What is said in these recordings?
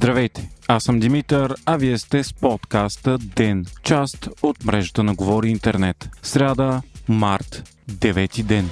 Здравейте, аз съм Димитър, а вие сте с подкаста ДЕН, част от мрежата на Говори Интернет. Сряда, март, 9 ден.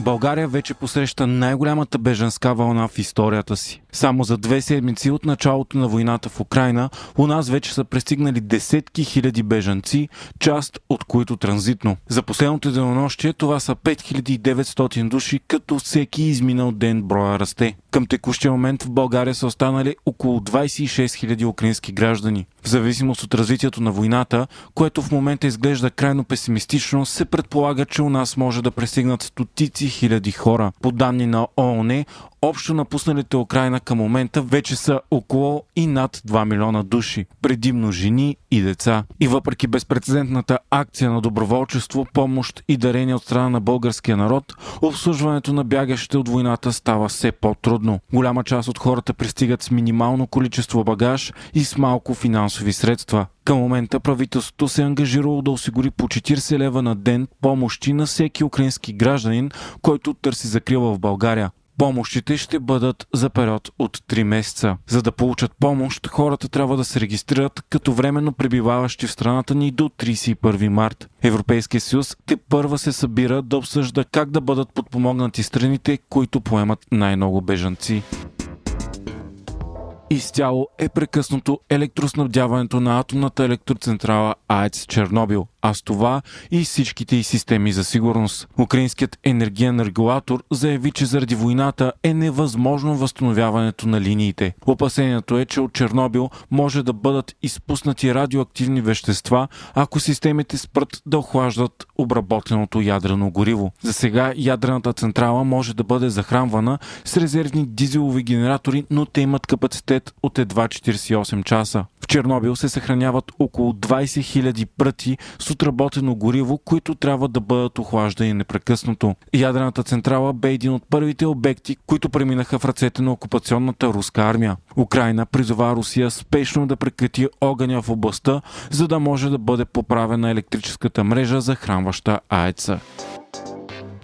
България вече посреща най-голямата беженска вълна в историята си. Само за две седмици от началото на войната в Украина у нас вече са пристигнали десетки хиляди бежанци, част от които транзитно. За последното денонощие това са 5900 души, като всеки изминал ден броя расте. Към текущия момент в България са останали около 26 000 украински граждани. В зависимост от развитието на войната, което в момента изглежда крайно песимистично, се предполага, че у нас може да пресигнат стотици хиляди хора. По данни на ООН, Общо напусналите Украина към момента вече са около и над 2 милиона души, предимно жени и деца. И въпреки безпредседентната акция на доброволчество, помощ и дарение от страна на българския народ, обслужването на бягащите от войната става все по-трудно. Голяма част от хората пристигат с минимално количество багаж и с малко финансови средства. Към момента правителството се е ангажирало да осигури по 40 лева на ден помощи на всеки украински гражданин, който търси закрила в България. Помощите ще бъдат за период от 3 месеца. За да получат помощ, хората трябва да се регистрират като временно пребиваващи в страната ни до 31 март. Европейския съюз те първа се събира да обсъжда как да бъдат подпомогнати страните, които поемат най-много бежанци. Изцяло е прекъснато електроснабдяването на атомната електроцентрала АЕЦ Чернобил а с това и всичките и системи за сигурност. Украинският енергиен регулатор заяви, че заради войната е невъзможно възстановяването на линиите. Опасението е, че от Чернобил може да бъдат изпуснати радиоактивни вещества, ако системите спрат да охлаждат обработеното ядрено гориво. За сега ядрената централа може да бъде захранвана с резервни дизелови генератори, но те имат капацитет от едва 48 часа. В Чернобил се съхраняват около 20 000 пръти с отработено гориво, които трябва да бъдат охлаждани непрекъснато. Ядрената централа бе един от първите обекти, които преминаха в ръцете на окупационната руска армия. Украина призова Русия спешно да прекрати огъня в областта, за да може да бъде поправена електрическата мрежа, захранваща АЕЦа.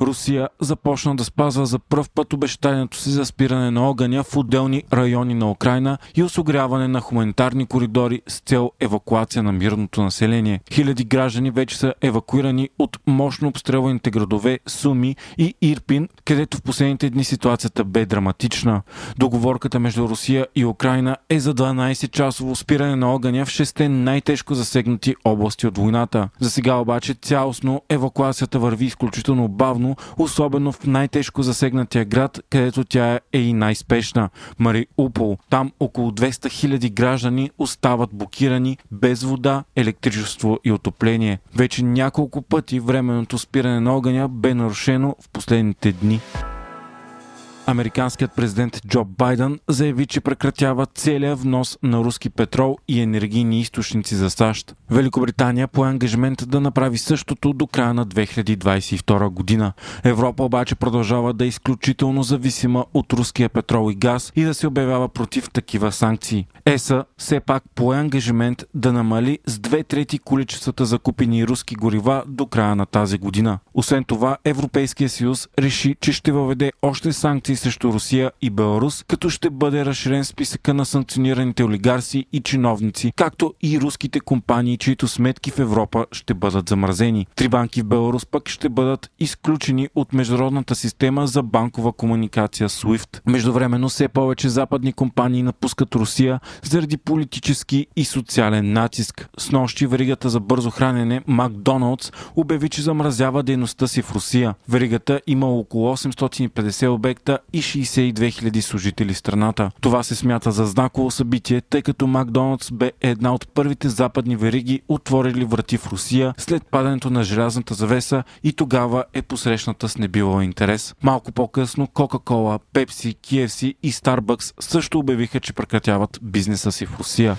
Русия започна да спазва за пръв път обещанието си за спиране на огъня в отделни райони на Украина и осигуряване на хуманитарни коридори с цел евакуация на мирното население. Хиляди граждани вече са евакуирани от мощно обстрелваните градове Суми и Ирпин, където в последните дни ситуацията бе драматична. Договорката между Русия и Украина е за 12-часово спиране на огъня в 6 най-тежко засегнати области от войната. За сега обаче цялостно евакуацията върви изключително бавно особено в най-тежко засегнатия град, където тя е и най-спешна – Мари Упол. Там около 200 000 граждани остават блокирани без вода, електричество и отопление. Вече няколко пъти временното спиране на огъня бе нарушено в последните дни. Американският президент Джо Байден заяви, че прекратява целия внос на руски петрол и енергийни източници за САЩ. Великобритания по ангажимент да направи същото до края на 2022 година. Европа обаче продължава да е изключително зависима от руския петрол и газ и да се обявява против такива санкции. ЕСА все пак пое ангажимент да намали с две трети количествата закупени руски горива до края на тази година. Освен това, Европейския съюз реши, че ще въведе още санкции срещу Русия и Беларус, като ще бъде разширен списъка на санкционираните олигарси и чиновници, както и руските компании, чието сметки в Европа ще бъдат замразени. Три банки в Беларус пък ще бъдат изключени от международната система за банкова комуникация SWIFT. Междувременно все повече западни компании напускат Русия заради политически и социален натиск. С нощи веригата за бързо хранене Макдоналдс обяви, че замразява дейността си в Русия. Веригата има около 850 обекта и 62 000 служители в страната. Това се смята за знаково събитие, тъй като Макдоналдс бе една от първите западни вериги, отворили врати в Русия след падането на желязната завеса и тогава е посрещната с небивал интерес. Малко по-късно Coca-Cola, Pepsi, KFC и Starbucks също обявиха, че прекратяват бизнеса си в Русия.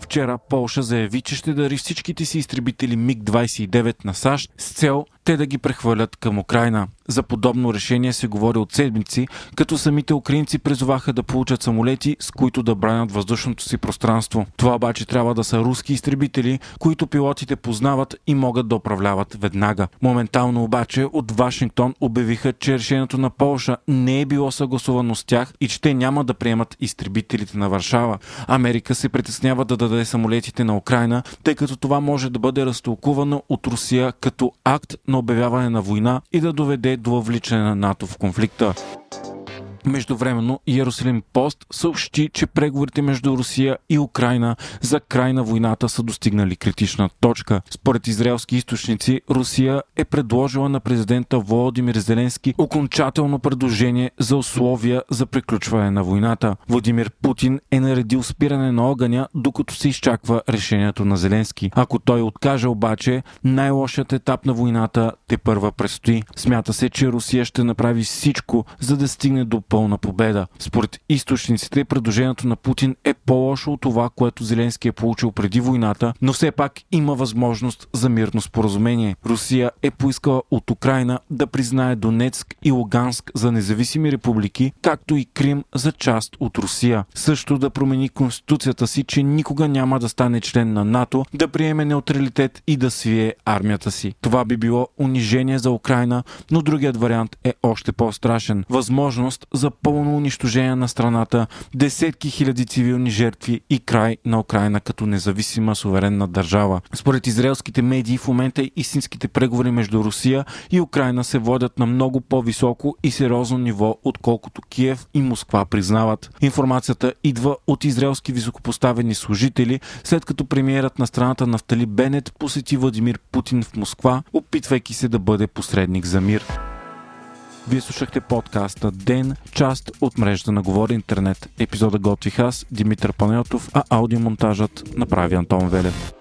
Вчера Полша заяви, че ще дари всичките си изтребители МиГ-29 на САЩ с цел те да ги прехвърлят към Украина. За подобно решение се говори от седмици, като самите украинци призоваха да получат самолети, с които да бранят въздушното си пространство. Това обаче трябва да са руски изтребители, които пилотите познават и могат да управляват веднага. Моментално обаче от Вашингтон обявиха, че решението на Полша не е било съгласувано с тях и че те няма да приемат изтребителите на Варшава. Америка се притеснява да даде самолетите на Украина, тъй като това може да бъде разтолкувано от Русия като акт на обявяване на война и да доведе до въвличане на НАТО в конфликта. Междувременно Иерусалим Пост съобщи, че преговорите между Русия и Украина за край на войната са достигнали критична точка. Според израелски източници, Русия е предложила на президента Володимир Зеленски окончателно предложение за условия за приключване на войната. Владимир Путин е наредил спиране на огъня, докато се изчаква решението на Зеленски. Ако той откаже обаче, най-лошият етап на войната те първа предстои. Смята се, че Русия ще направи всичко, за да стигне до пълна победа. Според източниците, предложението на Путин е по-лошо от това, което Зеленски е получил преди войната, но все пак има възможност за мирно споразумение. Русия е поискала от Украина да признае Донецк и Луганск за независими републики, както и Крим за част от Русия. Също да промени конституцията си, че никога няма да стане член на НАТО, да приеме неутралитет и да свие армията си. Това би било унижение за Украина, но другият вариант е още по-страшен. Възможност за пълно унищожение на страната, десетки хиляди цивилни жертви и край на Украина като независима суверенна държава. Според израелските медии в момента истинските преговори между Русия и Украина се водят на много по-високо и сериозно ниво, отколкото Киев и Москва признават. Информацията идва от израелски високопоставени служители, след като премиерът на страната Нафтали Бенет посети Владимир Путин в Москва, опитвайки се да бъде посредник за мир. Вие слушахте подкаста Ден, част от мрежата на Говори Интернет. Епизода готвих аз, Димитър Панелтов, а аудиомонтажът направи Антон Велев.